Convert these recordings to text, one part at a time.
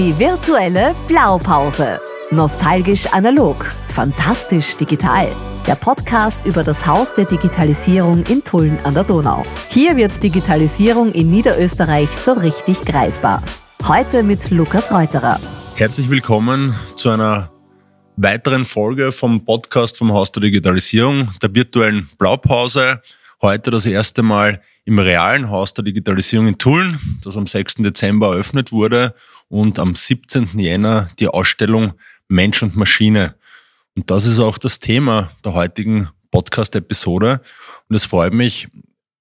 Die virtuelle Blaupause. Nostalgisch analog, fantastisch digital. Der Podcast über das Haus der Digitalisierung in Tulln an der Donau. Hier wird Digitalisierung in Niederösterreich so richtig greifbar. Heute mit Lukas Reuterer. Herzlich willkommen zu einer weiteren Folge vom Podcast vom Haus der Digitalisierung, der virtuellen Blaupause. Heute das erste Mal im realen Haus der Digitalisierung in Tulln, das am 6. Dezember eröffnet wurde und am 17. Jänner die Ausstellung Mensch und Maschine. Und das ist auch das Thema der heutigen Podcast-Episode. Und es freut mich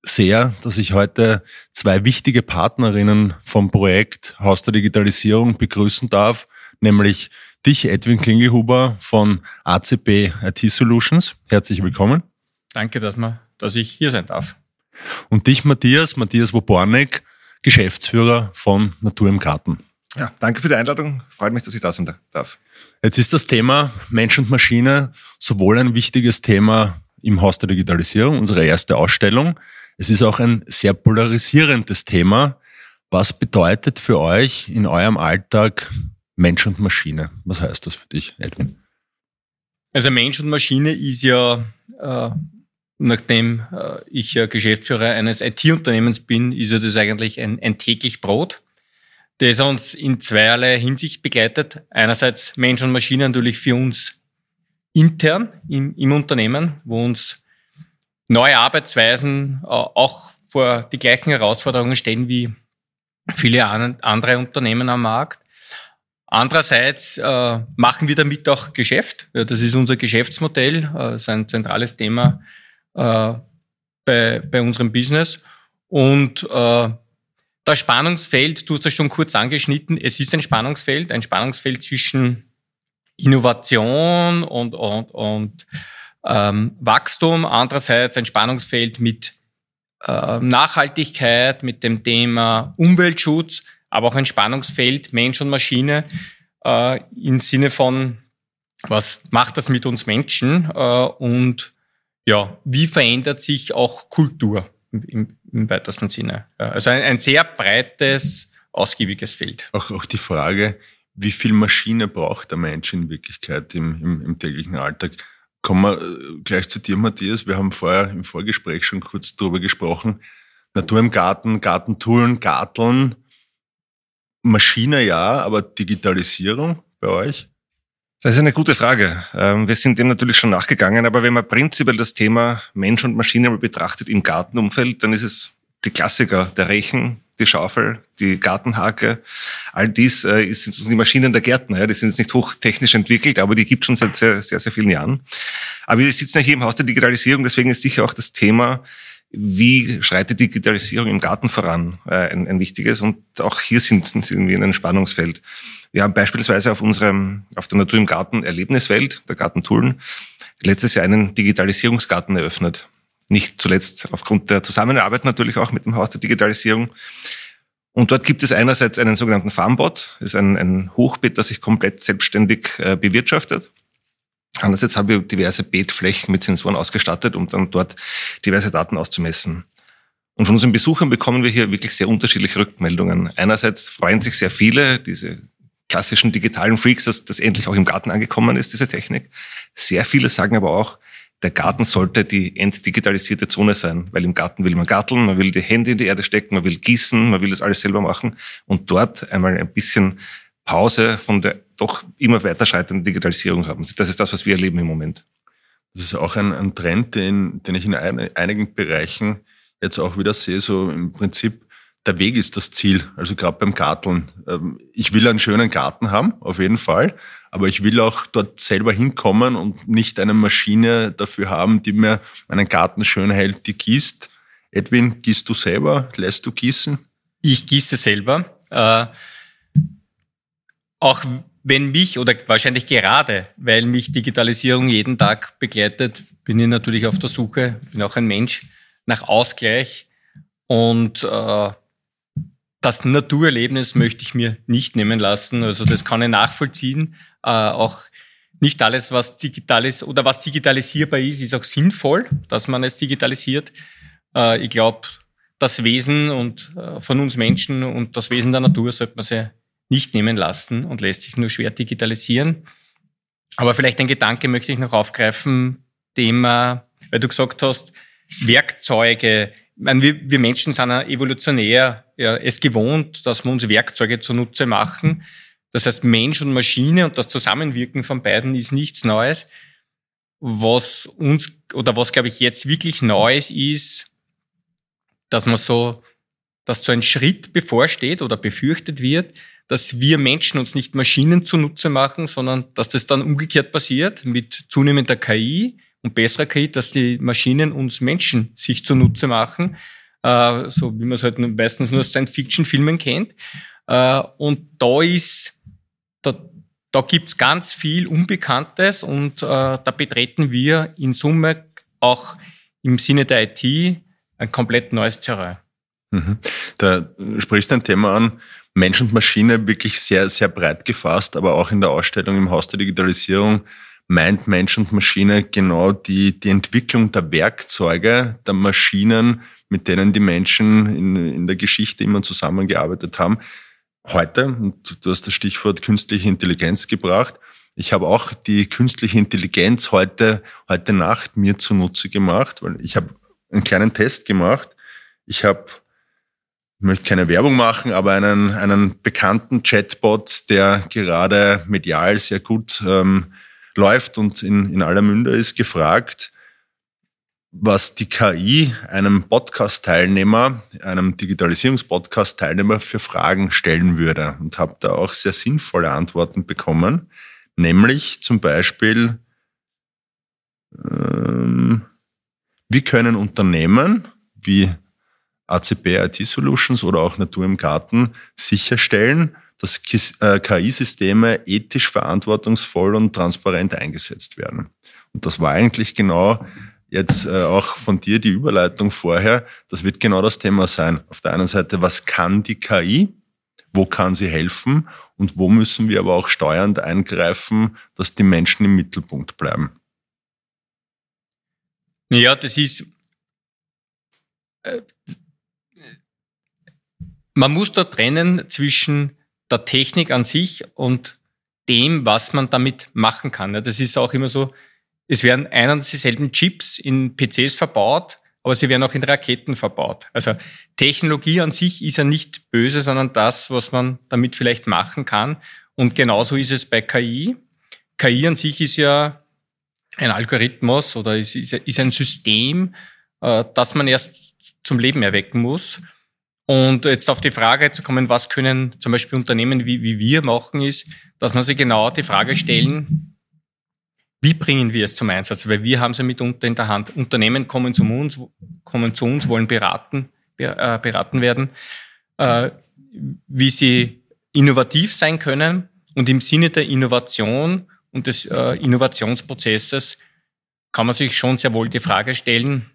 sehr, dass ich heute zwei wichtige Partnerinnen vom Projekt Haus der Digitalisierung begrüßen darf, nämlich dich, Edwin Klingelhuber von ACP IT Solutions. Herzlich willkommen. Danke, dass man dass ich hier sein darf. Und dich, Matthias, Matthias Wobornik, Geschäftsführer von Natur im Garten. Ja, danke für die Einladung. Freut mich, dass ich da sein darf. Jetzt ist das Thema Mensch und Maschine sowohl ein wichtiges Thema im Haus der Digitalisierung, unsere erste Ausstellung. Es ist auch ein sehr polarisierendes Thema. Was bedeutet für euch in eurem Alltag Mensch und Maschine? Was heißt das für dich, Edwin? Also Mensch und Maschine ist ja äh, nachdem äh, ich ja Geschäftsführer eines IT-Unternehmens bin, ist ja das eigentlich ein, ein täglich Brot, das uns in zweierlei Hinsicht begleitet. Einerseits Mensch und Maschine natürlich für uns intern im, im Unternehmen, wo uns neue Arbeitsweisen äh, auch vor die gleichen Herausforderungen stellen wie viele andere Unternehmen am Markt. Andererseits äh, machen wir damit auch Geschäft. Ja, das ist unser Geschäftsmodell, äh, das ist ein zentrales Thema äh, bei, bei unserem Business. Und äh, das Spannungsfeld, du hast das schon kurz angeschnitten, es ist ein Spannungsfeld, ein Spannungsfeld zwischen Innovation und, und, und ähm, Wachstum, andererseits ein Spannungsfeld mit äh, Nachhaltigkeit, mit dem Thema Umweltschutz, aber auch ein Spannungsfeld Mensch und Maschine äh, im Sinne von, was macht das mit uns Menschen äh, und ja, wie verändert sich auch Kultur im, im weitesten Sinne? Ja, also ein, ein, sehr breites, ausgiebiges Feld. Auch, auch die Frage, wie viel Maschine braucht der Mensch in Wirklichkeit im, im, im täglichen Alltag? Kommen wir äh, gleich zu dir, Matthias. Wir haben vorher im Vorgespräch schon kurz darüber gesprochen. Natur im Garten, Gartentouren, Garteln, Maschine ja, aber Digitalisierung bei euch? Das ist eine gute Frage. Ähm, wir sind dem natürlich schon nachgegangen, aber wenn man prinzipiell das Thema Mensch und Maschine mal betrachtet im Gartenumfeld, dann ist es die Klassiker, der Rechen, die Schaufel, die Gartenhake. All dies äh, sind die Maschinen der Gärtner. Die sind jetzt nicht hochtechnisch entwickelt, aber die gibt es schon seit sehr, sehr, sehr vielen Jahren. Aber wir sitzen ja hier im Haus der Digitalisierung, deswegen ist sicher auch das Thema wie schreitet Digitalisierung im Garten voran, äh, ein, ein wichtiges. Und auch hier sind, sind wir in einem Spannungsfeld. Wir haben beispielsweise auf unserem, auf der Natur im Garten Erlebniswelt, der Garten Tulln, letztes Jahr einen Digitalisierungsgarten eröffnet. Nicht zuletzt aufgrund der Zusammenarbeit natürlich auch mit dem Haus der Digitalisierung. Und dort gibt es einerseits einen sogenannten Farmbot, das ist ein, ein Hochbeet, das sich komplett selbstständig äh, bewirtschaftet. Andererseits haben wir diverse Beetflächen mit Sensoren ausgestattet, um dann dort diverse Daten auszumessen. Und von unseren Besuchern bekommen wir hier wirklich sehr unterschiedliche Rückmeldungen. Einerseits freuen sich sehr viele, diese klassischen digitalen Freaks, dass das endlich auch im Garten angekommen ist, diese Technik. Sehr viele sagen aber auch, der Garten sollte die entdigitalisierte Zone sein, weil im Garten will man garteln, man will die Hände in die Erde stecken, man will gießen, man will das alles selber machen und dort einmal ein bisschen Pause von der doch immer weiter scheiternden Digitalisierung haben. Das ist das, was wir erleben im Moment. Das ist auch ein, ein Trend, den, den ich in einigen Bereichen jetzt auch wieder sehe, so im Prinzip, der Weg ist das Ziel. Also gerade beim Garteln. Ähm, ich will einen schönen Garten haben, auf jeden Fall. Aber ich will auch dort selber hinkommen und nicht eine Maschine dafür haben, die mir meinen Garten schön hält, die gießt. Edwin, gießt du selber? Lässt du gießen? Ich gieße selber. Äh, auch wenn mich oder wahrscheinlich gerade, weil mich Digitalisierung jeden Tag begleitet, bin ich natürlich auf der Suche, bin auch ein Mensch nach Ausgleich und äh, das Naturerlebnis möchte ich mir nicht nehmen lassen. Also das kann ich nachvollziehen. Äh, auch nicht alles, was digital ist oder was digitalisierbar ist, ist auch sinnvoll, dass man es digitalisiert. Äh, ich glaube, das Wesen und äh, von uns Menschen und das Wesen der Natur sollte man sehr nicht nehmen lassen und lässt sich nur schwer digitalisieren. Aber vielleicht ein Gedanke möchte ich noch aufgreifen, Thema, weil du gesagt hast, Werkzeuge. Meine, wir, wir Menschen sind ja evolutionär ja, es gewohnt, dass wir uns Werkzeuge zunutze machen. Das heißt, Mensch und Maschine und das Zusammenwirken von beiden ist nichts Neues. Was uns oder was glaube ich jetzt wirklich Neues ist, dass man so, dass so ein Schritt bevorsteht oder befürchtet wird, dass wir Menschen uns nicht Maschinen zunutze machen, sondern dass das dann umgekehrt passiert mit zunehmender KI und besserer KI, dass die Maschinen uns Menschen sich zunutze machen, äh, so wie man es halt meistens nur aus Science-Fiction-Filmen kennt. Äh, und da ist, da, da gibt's ganz viel Unbekanntes und äh, da betreten wir in Summe auch im Sinne der IT ein komplett neues Terrain. Mhm. Da sprichst du ein Thema an, Mensch und Maschine wirklich sehr, sehr breit gefasst, aber auch in der Ausstellung im Haus der Digitalisierung meint Mensch und Maschine genau die, die Entwicklung der Werkzeuge, der Maschinen, mit denen die Menschen in, in der Geschichte immer zusammengearbeitet haben. Heute, und du hast das Stichwort künstliche Intelligenz gebracht, ich habe auch die künstliche Intelligenz heute, heute Nacht mir zunutze gemacht, weil ich habe einen kleinen Test gemacht. Ich habe ich möchte keine Werbung machen, aber einen, einen bekannten Chatbot, der gerade medial sehr gut ähm, läuft und in, in aller Munde ist, gefragt, was die KI einem Podcast-Teilnehmer, einem Digitalisierungs-Podcast-Teilnehmer für Fragen stellen würde. Und habe da auch sehr sinnvolle Antworten bekommen, nämlich zum Beispiel, ähm, wie können Unternehmen wie ACP IT Solutions oder auch Natur im Garten sicherstellen, dass KI-Systeme äh, ethisch verantwortungsvoll und transparent eingesetzt werden. Und das war eigentlich genau jetzt äh, auch von dir die Überleitung vorher. Das wird genau das Thema sein. Auf der einen Seite, was kann die KI? Wo kann sie helfen? Und wo müssen wir aber auch steuernd eingreifen, dass die Menschen im Mittelpunkt bleiben? Ja, das ist, äh, man muss da trennen zwischen der Technik an sich und dem, was man damit machen kann. Das ist auch immer so, es werden ein und dieselben Chips in PCs verbaut, aber sie werden auch in Raketen verbaut. Also Technologie an sich ist ja nicht böse, sondern das, was man damit vielleicht machen kann. Und genauso ist es bei KI. KI an sich ist ja ein Algorithmus oder ist, ist ein System, äh, das man erst zum Leben erwecken muss. Und jetzt auf die Frage zu kommen, was können zum Beispiel Unternehmen wie, wie wir machen, ist, dass man sich genau die Frage stellen, wie bringen wir es zum Einsatz? Weil wir haben es ja mitunter in der Hand. Unternehmen kommen zu uns, kommen zu uns, wollen beraten, äh, beraten werden, äh, wie sie innovativ sein können. Und im Sinne der Innovation und des äh, Innovationsprozesses kann man sich schon sehr wohl die Frage stellen,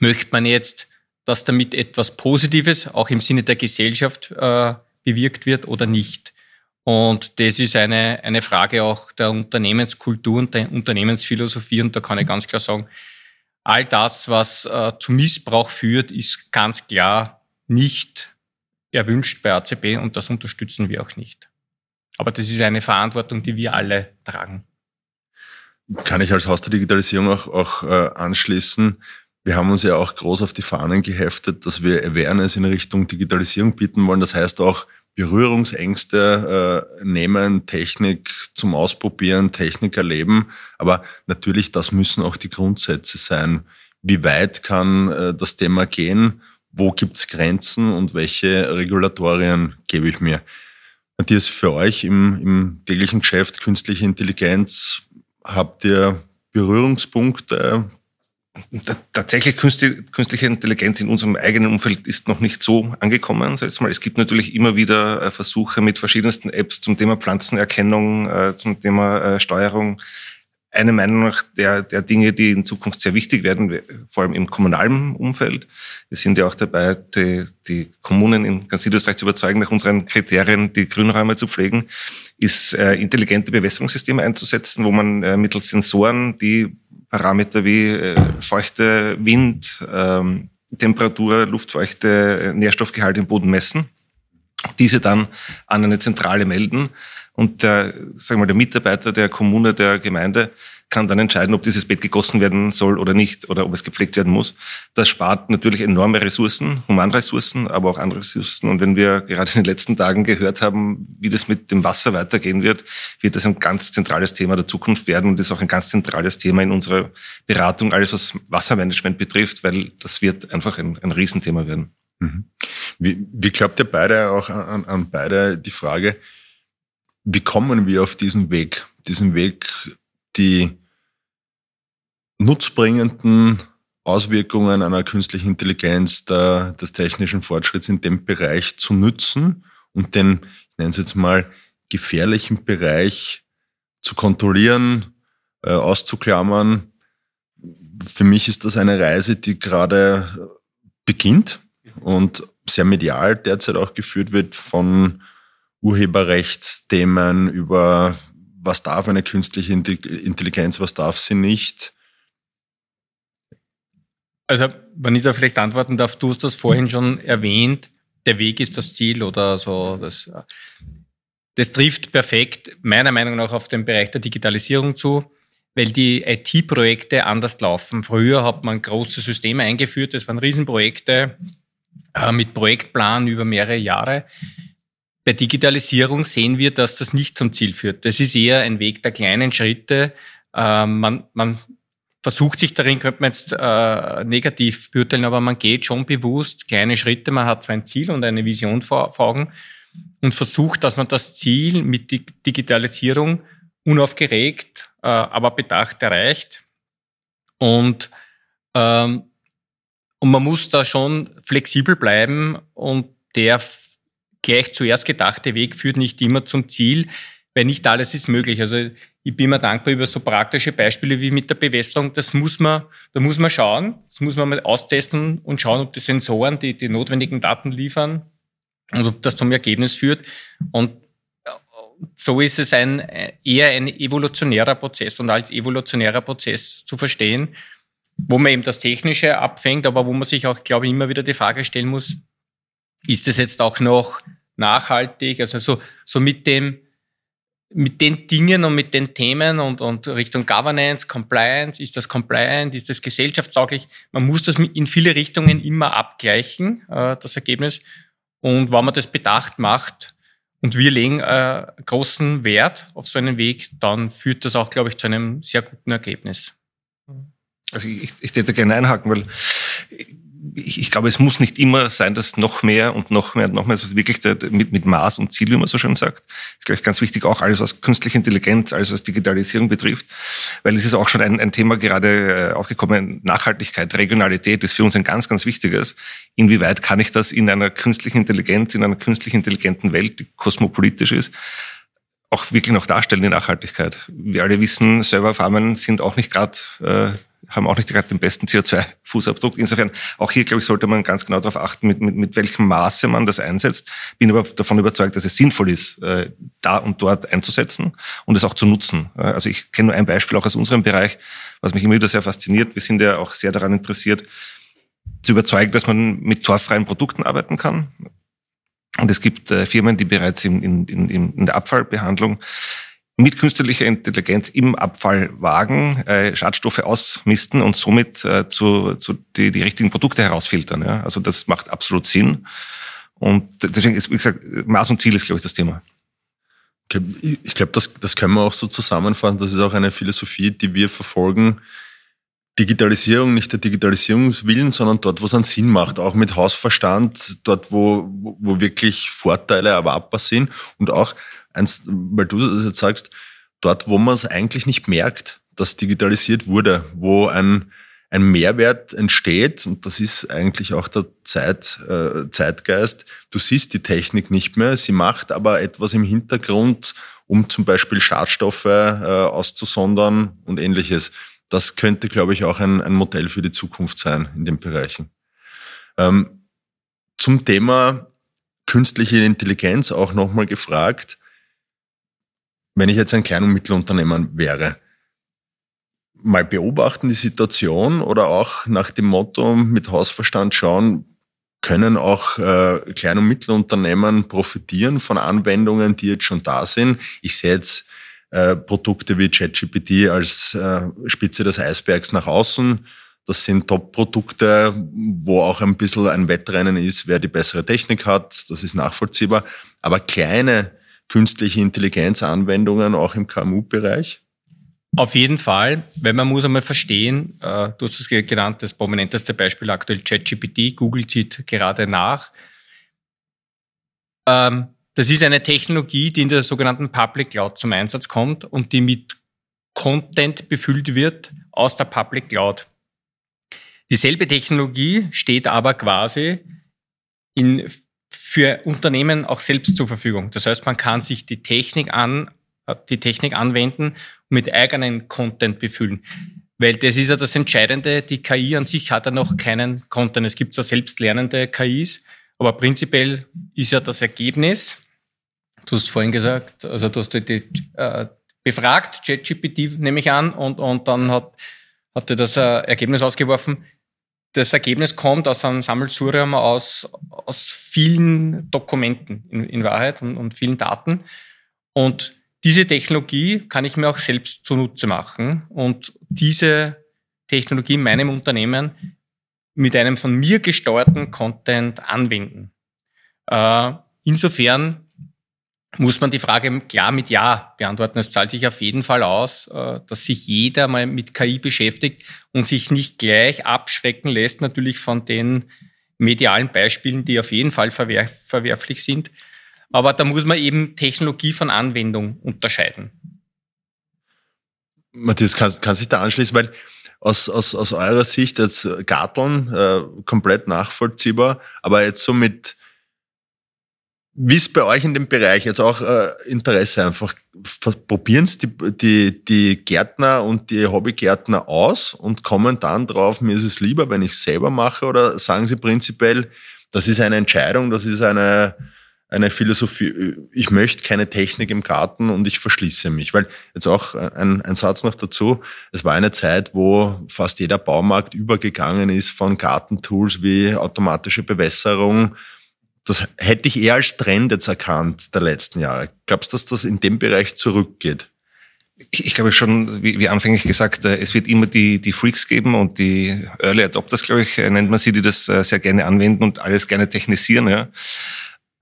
möchte man jetzt dass damit etwas Positives auch im Sinne der Gesellschaft äh, bewirkt wird oder nicht. Und das ist eine, eine Frage auch der Unternehmenskultur und der Unternehmensphilosophie. Und da kann ich ganz klar sagen, all das, was äh, zu Missbrauch führt, ist ganz klar nicht erwünscht bei ACB und das unterstützen wir auch nicht. Aber das ist eine Verantwortung, die wir alle tragen. Kann ich als Haus der Digitalisierung auch, auch äh, anschließen. Wir haben uns ja auch groß auf die Fahnen geheftet, dass wir Awareness in Richtung Digitalisierung bieten wollen. Das heißt auch Berührungsängste äh, nehmen, Technik zum Ausprobieren, Technik erleben. Aber natürlich, das müssen auch die Grundsätze sein. Wie weit kann äh, das Thema gehen? Wo gibt's Grenzen und welche Regulatorien gebe ich mir? Matthias, für euch im, im täglichen Geschäft künstliche Intelligenz, habt ihr Berührungspunkte, Tatsächlich künstliche Intelligenz in unserem eigenen Umfeld ist noch nicht so angekommen. Es gibt natürlich immer wieder äh, Versuche mit verschiedensten Apps zum Thema Pflanzenerkennung, äh, zum Thema äh, Steuerung. Eine Meinung nach der, der Dinge, die in Zukunft sehr wichtig werden, vor allem im kommunalen Umfeld. Wir sind ja auch dabei, die, die Kommunen in ganz Südösterreich zu überzeugen, nach unseren Kriterien die Grünräume zu pflegen, ist intelligente Bewässerungssysteme einzusetzen, wo man mittels Sensoren die Parameter wie äh, Feuchte, Wind, ähm, Temperatur, Luftfeuchte, Nährstoffgehalt im Boden messen diese dann an eine Zentrale melden. Und der, sagen wir der Mitarbeiter der Kommune, der Gemeinde kann dann entscheiden, ob dieses Bett gegossen werden soll oder nicht oder ob es gepflegt werden muss. Das spart natürlich enorme Ressourcen, Humanressourcen, aber auch andere Ressourcen. Und wenn wir gerade in den letzten Tagen gehört haben, wie das mit dem Wasser weitergehen wird, wird das ein ganz zentrales Thema der Zukunft werden und ist auch ein ganz zentrales Thema in unserer Beratung, alles was Wassermanagement betrifft, weil das wird einfach ein, ein Riesenthema werden. Mhm. Wie, wie glaubt ihr beide auch an, an beide die Frage, wie kommen wir auf diesen Weg? Diesen Weg, die nutzbringenden Auswirkungen einer künstlichen Intelligenz, der, des technischen Fortschritts in dem Bereich zu nützen und den, ich nenne es jetzt mal, gefährlichen Bereich zu kontrollieren, äh, auszuklammern. Für mich ist das eine Reise, die gerade beginnt und sehr medial derzeit auch geführt wird von Urheberrechtsthemen über was darf eine künstliche Intelligenz, was darf sie nicht. Also, wenn ich da vielleicht antworten darf, du hast das vorhin schon erwähnt, der Weg ist das Ziel oder so. Das, das trifft perfekt meiner Meinung nach auf den Bereich der Digitalisierung zu, weil die IT-Projekte anders laufen. Früher hat man große Systeme eingeführt, das waren Riesenprojekte äh, mit Projektplan über mehrere Jahre. Bei Digitalisierung sehen wir, dass das nicht zum Ziel führt. Das ist eher ein Weg der kleinen Schritte. Äh, man, man versucht sich darin, könnte man jetzt äh, negativ beurteilen, aber man geht schon bewusst kleine Schritte. Man hat zwar ein Ziel und eine Vision vor, vor Augen und versucht, dass man das Ziel mit Digitalisierung unaufgeregt, äh, aber bedacht erreicht. Und, ähm, und man muss da schon flexibel bleiben und der gleich zuerst gedachte Weg führt nicht immer zum Ziel, weil nicht alles ist möglich. Also ich bin mir dankbar über so praktische Beispiele wie mit der Bewässerung. Das muss man, da muss man schauen, das muss man mal austesten und schauen, ob die Sensoren die, die notwendigen Daten liefern und ob das zum Ergebnis führt. Und so ist es ein, eher ein evolutionärer Prozess und als evolutionärer Prozess zu verstehen, wo man eben das Technische abfängt, aber wo man sich auch, glaube ich, immer wieder die Frage stellen muss, ist es jetzt auch noch nachhaltig? Also so, so mit dem, mit den Dingen und mit den Themen und, und Richtung Governance, Compliance, ist das compliant, ist das gesellschaftstauglich? Man muss das in viele Richtungen immer abgleichen, äh, das Ergebnis. Und wenn man das bedacht macht, und wir legen äh, großen Wert auf so einen Weg, dann führt das auch, glaube ich, zu einem sehr guten Ergebnis. Also ich, ich hätte gerne einhaken, weil ich, ich glaube, es muss nicht immer sein, dass noch mehr und noch mehr und noch mehr, also wirklich der, mit, mit Maß und Ziel, wie man so schön sagt, ist, glaube ich, ganz wichtig, auch alles, was künstliche Intelligenz, alles, was Digitalisierung betrifft, weil es ist auch schon ein, ein Thema gerade äh, aufgekommen, Nachhaltigkeit, Regionalität ist für uns ein ganz, ganz wichtiges. Inwieweit kann ich das in einer künstlichen Intelligenz, in einer künstlich intelligenten Welt, die kosmopolitisch ist, auch wirklich noch darstellen, die Nachhaltigkeit. Wir alle wissen, Serverfarmen sind auch nicht gerade äh, haben auch nicht gerade den besten CO2-Fußabdruck. Insofern, auch hier, glaube ich, sollte man ganz genau darauf achten, mit, mit, mit welchem Maße man das einsetzt. Bin aber davon überzeugt, dass es sinnvoll ist, äh, da und dort einzusetzen und es auch zu nutzen. Also ich kenne nur ein Beispiel auch aus unserem Bereich, was mich immer wieder sehr fasziniert. Wir sind ja auch sehr daran interessiert, zu überzeugen, dass man mit torfreien Produkten arbeiten kann. Und es gibt äh, Firmen, die bereits in, in, in, in der Abfallbehandlung mit künstlicher Intelligenz im Abfallwagen äh, Schadstoffe ausmisten und somit äh, zu, zu die, die richtigen Produkte herausfiltern. Ja? Also das macht absolut Sinn. Und deswegen ist, wie gesagt, Maß und Ziel ist, glaube ich, das Thema. Ich glaube, das, das können wir auch so zusammenfassen. Das ist auch eine Philosophie, die wir verfolgen. Digitalisierung nicht der Digitalisierungswillen, sondern dort, wo es einen Sinn macht, auch mit Hausverstand, dort, wo, wo wirklich Vorteile erwartbar sind und auch eins, weil du das jetzt sagst, dort, wo man es eigentlich nicht merkt, dass digitalisiert wurde, wo ein, ein Mehrwert entsteht, und das ist eigentlich auch der Zeit, äh, Zeitgeist, du siehst die Technik nicht mehr, sie macht aber etwas im Hintergrund, um zum Beispiel Schadstoffe äh, auszusondern und ähnliches. Das könnte, glaube ich, auch ein, ein Modell für die Zukunft sein in den Bereichen. Ähm, zum Thema künstliche Intelligenz auch nochmal gefragt wenn ich jetzt ein Klein- und Mittelunternehmen wäre, mal beobachten die Situation oder auch nach dem Motto mit Hausverstand schauen, können auch äh, Klein- und Mittelunternehmen profitieren von Anwendungen, die jetzt schon da sind. Ich sehe jetzt äh, Produkte wie ChatGPT als äh, Spitze des Eisbergs nach außen. Das sind Top-Produkte, wo auch ein bisschen ein Wettrennen ist, wer die bessere Technik hat. Das ist nachvollziehbar. Aber kleine künstliche Intelligenzanwendungen auch im KMU-Bereich? Auf jeden Fall, weil man muss einmal verstehen, äh, du hast es genannt, das prominenteste Beispiel aktuell ChatGPT, Google zieht gerade nach. Ähm, das ist eine Technologie, die in der sogenannten Public Cloud zum Einsatz kommt und die mit Content befüllt wird aus der Public Cloud. Dieselbe Technologie steht aber quasi in, für Unternehmen auch selbst zur Verfügung. Das heißt, man kann sich die Technik an, die Technik anwenden mit eigenen Content befüllen. Weil das ist ja das Entscheidende, die KI an sich hat ja noch keinen Content. Es gibt zwar selbstlernende KIs, aber prinzipiell ist ja das Ergebnis, du hast vorhin gesagt, also du hast die, äh, befragt, ChatGPT nehme ich an, und, und dann hat, hat er das äh, Ergebnis ausgeworfen. Das Ergebnis kommt aus einem Sammelsurium aus, aus vielen Dokumenten in, in Wahrheit und, und vielen Daten. Und diese Technologie kann ich mir auch selbst zunutze machen und diese Technologie in meinem Unternehmen mit einem von mir gesteuerten Content anwenden. Äh, insofern muss man die Frage klar mit Ja beantworten. Es zahlt sich auf jeden Fall aus, äh, dass sich jeder mal mit KI beschäftigt und sich nicht gleich abschrecken lässt, natürlich von den medialen Beispielen, die auf jeden Fall verwerf verwerflich sind. Aber da muss man eben Technologie von Anwendung unterscheiden. Matthias, kann, kann sich da anschließen, weil aus, aus, aus eurer Sicht als Garteln äh, komplett nachvollziehbar, aber jetzt so mit, wie ist bei euch in dem Bereich jetzt auch äh, Interesse einfach? Probieren es die, die, die Gärtner und die Hobbygärtner aus und kommen dann drauf, mir ist es lieber, wenn ich selber mache oder sagen sie prinzipiell, das ist eine Entscheidung, das ist eine, eine Philosophie, ich möchte keine Technik im Garten und ich verschließe mich. Weil jetzt auch ein, ein Satz noch dazu, es war eine Zeit, wo fast jeder Baumarkt übergegangen ist von Gartentools wie automatische Bewässerung. Das hätte ich eher als Trend jetzt erkannt der letzten Jahre. Glaubst du, dass das in dem Bereich zurückgeht? Ich, glaube schon, wie, wie anfänglich gesagt, äh, es wird immer die, die Freaks geben und die Early Adopters, glaube ich, nennt man sie, die das äh, sehr gerne anwenden und alles gerne technisieren. Ja.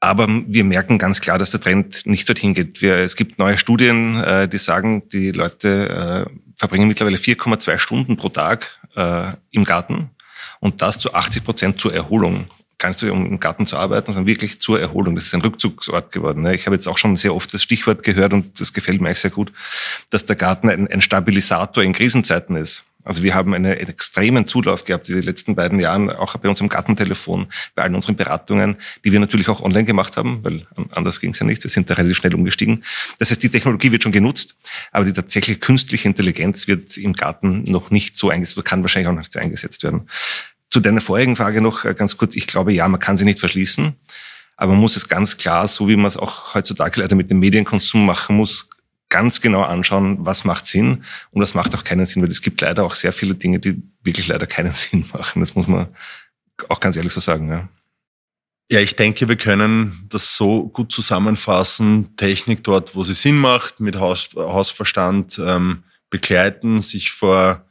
Aber wir merken ganz klar, dass der Trend nicht dorthin geht. Wir, es gibt neue Studien, äh, die sagen, die Leute äh, verbringen mittlerweile 4,2 Stunden pro Tag äh, im Garten und das zu 80 Prozent zur Erholung. Gar nicht um im Garten zu arbeiten, sondern wirklich zur Erholung. Das ist ein Rückzugsort geworden. Ne? Ich habe jetzt auch schon sehr oft das Stichwort gehört und das gefällt mir eigentlich sehr gut, dass der Garten ein, ein Stabilisator in Krisenzeiten ist. Also wir haben einen extremen Zulauf gehabt die letzten beiden Jahren, auch bei unserem Gartentelefon, bei allen unseren Beratungen, die wir natürlich auch online gemacht haben, weil anders ging es ja nicht. Wir sind da relativ schnell umgestiegen. Das heißt, die Technologie wird schon genutzt, aber die tatsächliche künstliche Intelligenz wird im Garten noch nicht so eingesetzt, oder kann wahrscheinlich auch noch nicht eingesetzt werden. Zu deiner vorigen Frage noch äh, ganz kurz. Ich glaube, ja, man kann sie nicht verschließen. Aber man muss es ganz klar, so wie man es auch heutzutage leider mit dem Medienkonsum machen muss, ganz genau anschauen, was macht Sinn und was macht auch keinen Sinn, weil es gibt leider auch sehr viele Dinge, die wirklich leider keinen Sinn machen. Das muss man auch ganz ehrlich so sagen. Ja. Ja, ich denke, wir können das so gut zusammenfassen. Technik dort, wo sie Sinn macht, mit Haus, Hausverstand ähm, begleiten, sich vor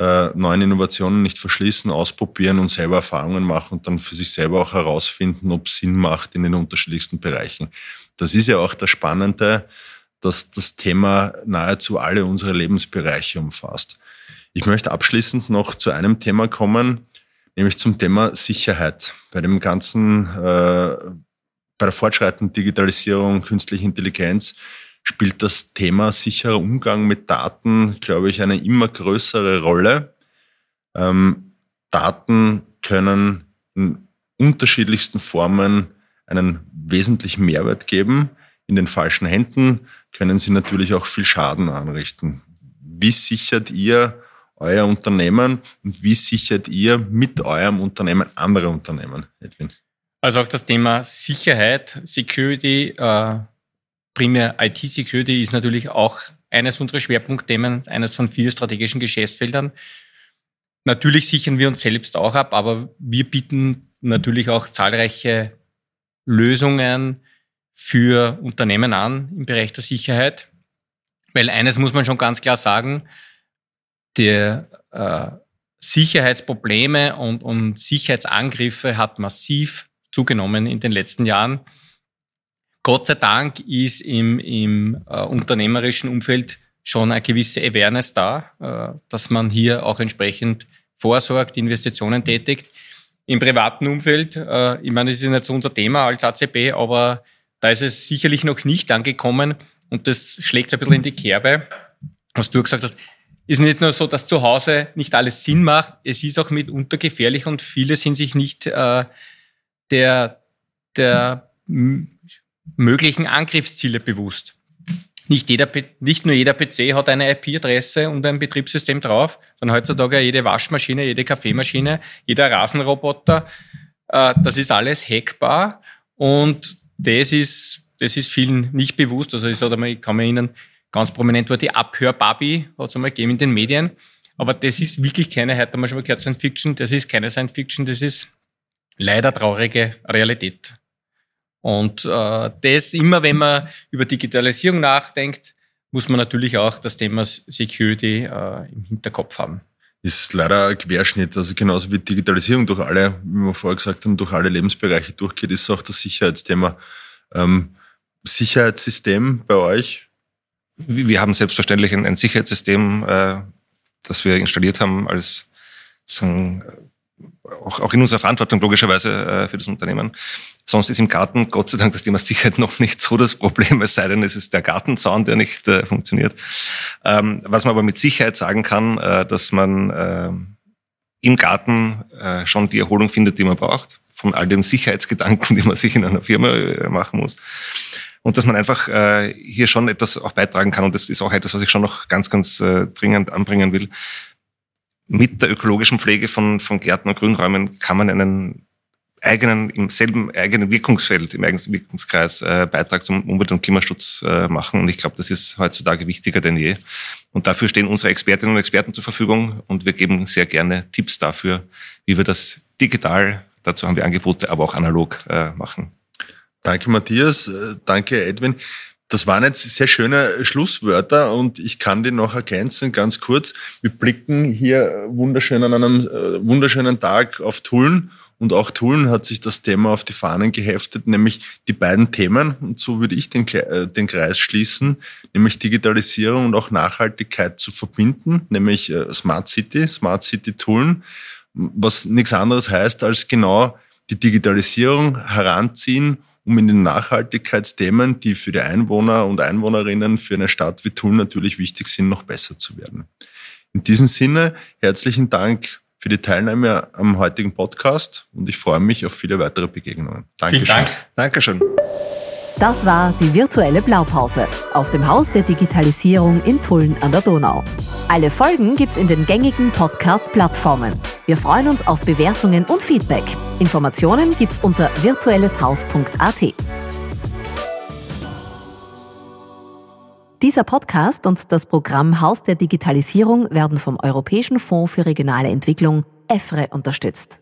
äh, neuen Innovationen nicht verschließen, ausprobieren und selber Erfahrungen machen und dann für sich selber auch herausfinden, ob es Sinn macht in den unterschiedlichsten Bereichen. Das ist ja auch das Spannende dass das Thema nahezu alle unsere Lebensbereiche umfasst. Ich möchte abschließend noch zu einem Thema kommen, nämlich zum Thema Sicherheit. Bei dem ganzen, äh, bei der fortschreitenden Digitalisierung, künstliche Intelligenz spielt das Thema sicherer Umgang mit Daten, glaube ich, eine immer größere Rolle. Ähm, Daten können in unterschiedlichsten Formen einen wesentlichen Mehrwert geben in den falschen Händen können sie natürlich auch viel Schaden anrichten. Wie sichert ihr euer Unternehmen und wie sichert ihr mit eurem Unternehmen andere Unternehmen, Edwin? Also auch das Thema Sicherheit, Security, äh, primär IT-Security ist natürlich auch eines unserer Schwerpunktthemen, eines von vier strategischen Geschäftsfeldern. Natürlich sichern wir uns selbst auch ab, aber wir bieten natürlich auch zahlreiche Lösungen für Unternehmen an im Bereich der Sicherheit. Weil eines muss man schon ganz klar sagen, der äh, Sicherheitsprobleme und, und Sicherheitsangriffe hat massiv zugenommen in den letzten Jahren. Gott sei Dank ist im, im äh, unternehmerischen Umfeld schon eine gewisse Awareness da, äh, dass man hier auch entsprechend vorsorgt, Investitionen tätigt. Im privaten Umfeld, äh, ich meine, das ist nicht so unser Thema als ACB, aber da ist es sicherlich noch nicht angekommen und das schlägt so ein bisschen in die Kerbe, was du gesagt hast. Ist nicht nur so, dass zu Hause nicht alles Sinn macht, es ist auch mitunter gefährlich und viele sind sich nicht äh, der, der möglichen Angriffsziele bewusst. Nicht, jeder, nicht nur jeder PC hat eine IP-Adresse und ein Betriebssystem drauf, sondern heutzutage jede Waschmaschine, jede Kaffeemaschine, jeder Rasenroboter. Äh, das ist alles hackbar und das ist, das ist vielen nicht bewusst. Also ich, sage mal, ich kann mir erinnern, ganz prominent war die Abhör-Babi, hat es einmal gegeben in den Medien. Aber das ist wirklich keine, heute haben wir schon mal gehört, Science Fiction, das ist keine Science Fiction, das ist leider traurige Realität. Und äh, das immer, wenn man über Digitalisierung nachdenkt, muss man natürlich auch das Thema Security äh, im Hinterkopf haben. Ist leider ein Querschnitt. Also genauso wie Digitalisierung durch alle, wie wir vorher gesagt haben, durch alle Lebensbereiche durchgeht, ist auch das Sicherheitsthema. Ähm, Sicherheitssystem bei euch? Wir haben selbstverständlich ein, ein Sicherheitssystem, äh, das wir installiert haben als sagen, auch, auch in unserer Verantwortung logischerweise äh, für das Unternehmen. Sonst ist im Garten Gott sei Dank das Thema Sicherheit noch nicht so das Problem, es sei denn, es ist der Gartenzaun, der nicht äh, funktioniert. Ähm, was man aber mit Sicherheit sagen kann, äh, dass man äh, im Garten äh, schon die Erholung findet, die man braucht, von all den Sicherheitsgedanken, die man sich in einer Firma äh, machen muss. Und dass man einfach hier schon etwas auch beitragen kann. Und das ist auch etwas, was ich schon noch ganz, ganz dringend anbringen will mit der ökologischen Pflege von, von Gärten und Grünräumen kann man einen eigenen, im selben eigenen Wirkungsfeld, im eigenen Wirkungskreis äh, Beitrag zum Umwelt- und Klimaschutz äh, machen. Und ich glaube, das ist heutzutage wichtiger denn je. Und dafür stehen unsere Expertinnen und Experten zur Verfügung und wir geben sehr gerne Tipps dafür, wie wir das digital, dazu haben wir Angebote, aber auch analog äh, machen. Danke Matthias, äh, danke Edwin. Das waren jetzt sehr schöne Schlusswörter und ich kann die noch ergänzen, ganz kurz. Wir blicken hier wunderschön an einem äh, wunderschönen Tag auf Tulln und auch Tulln hat sich das Thema auf die Fahnen geheftet, nämlich die beiden Themen. Und so würde ich den, äh, den Kreis schließen, nämlich Digitalisierung und auch Nachhaltigkeit zu verbinden, nämlich äh, Smart City, Smart City Tulln, was nichts anderes heißt als genau die Digitalisierung heranziehen um in den Nachhaltigkeitsthemen, die für die Einwohner und Einwohnerinnen für eine Stadt wie Thun natürlich wichtig sind, noch besser zu werden. In diesem Sinne herzlichen Dank für die Teilnahme am heutigen Podcast und ich freue mich auf viele weitere Begegnungen. Dankeschön. Vielen Dank. Dankeschön. Das war die virtuelle Blaupause aus dem Haus der Digitalisierung in Tulln an der Donau. Alle Folgen gibt's in den gängigen Podcast-Plattformen. Wir freuen uns auf Bewertungen und Feedback. Informationen gibt's unter virtuelleshaus.at. Dieser Podcast und das Programm Haus der Digitalisierung werden vom Europäischen Fonds für regionale Entwicklung EFRE unterstützt.